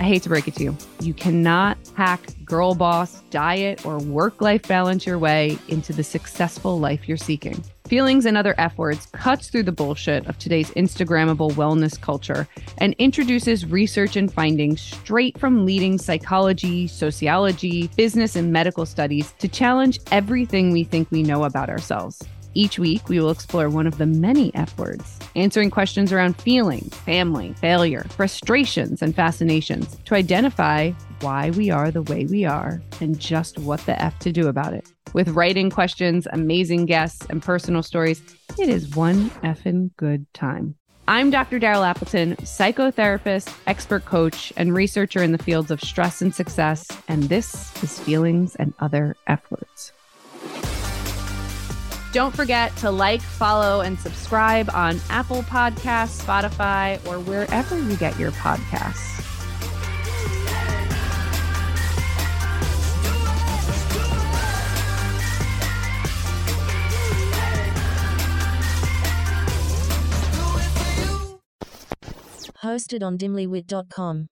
I hate to break it to you. You cannot hack girl boss, diet, or work life balance your way into the successful life you're seeking. Feelings and other F words cuts through the bullshit of today's Instagrammable wellness culture and introduces research and findings straight from leading psychology, sociology, business, and medical studies to challenge everything we think we know about ourselves. Each week, we will explore one of the many F words, answering questions around feelings, family, failure, frustrations, and fascinations to identify why we are the way we are and just what the F to do about it. With writing questions, amazing guests, and personal stories, it is one effing good time. I'm Dr. Daryl Appleton, psychotherapist, expert coach, and researcher in the fields of stress and success, and this is Feelings and Other F Words. Don't forget to like, follow, and subscribe on Apple Podcasts, Spotify, or wherever you get your podcasts. Hosted on dimlywit.com.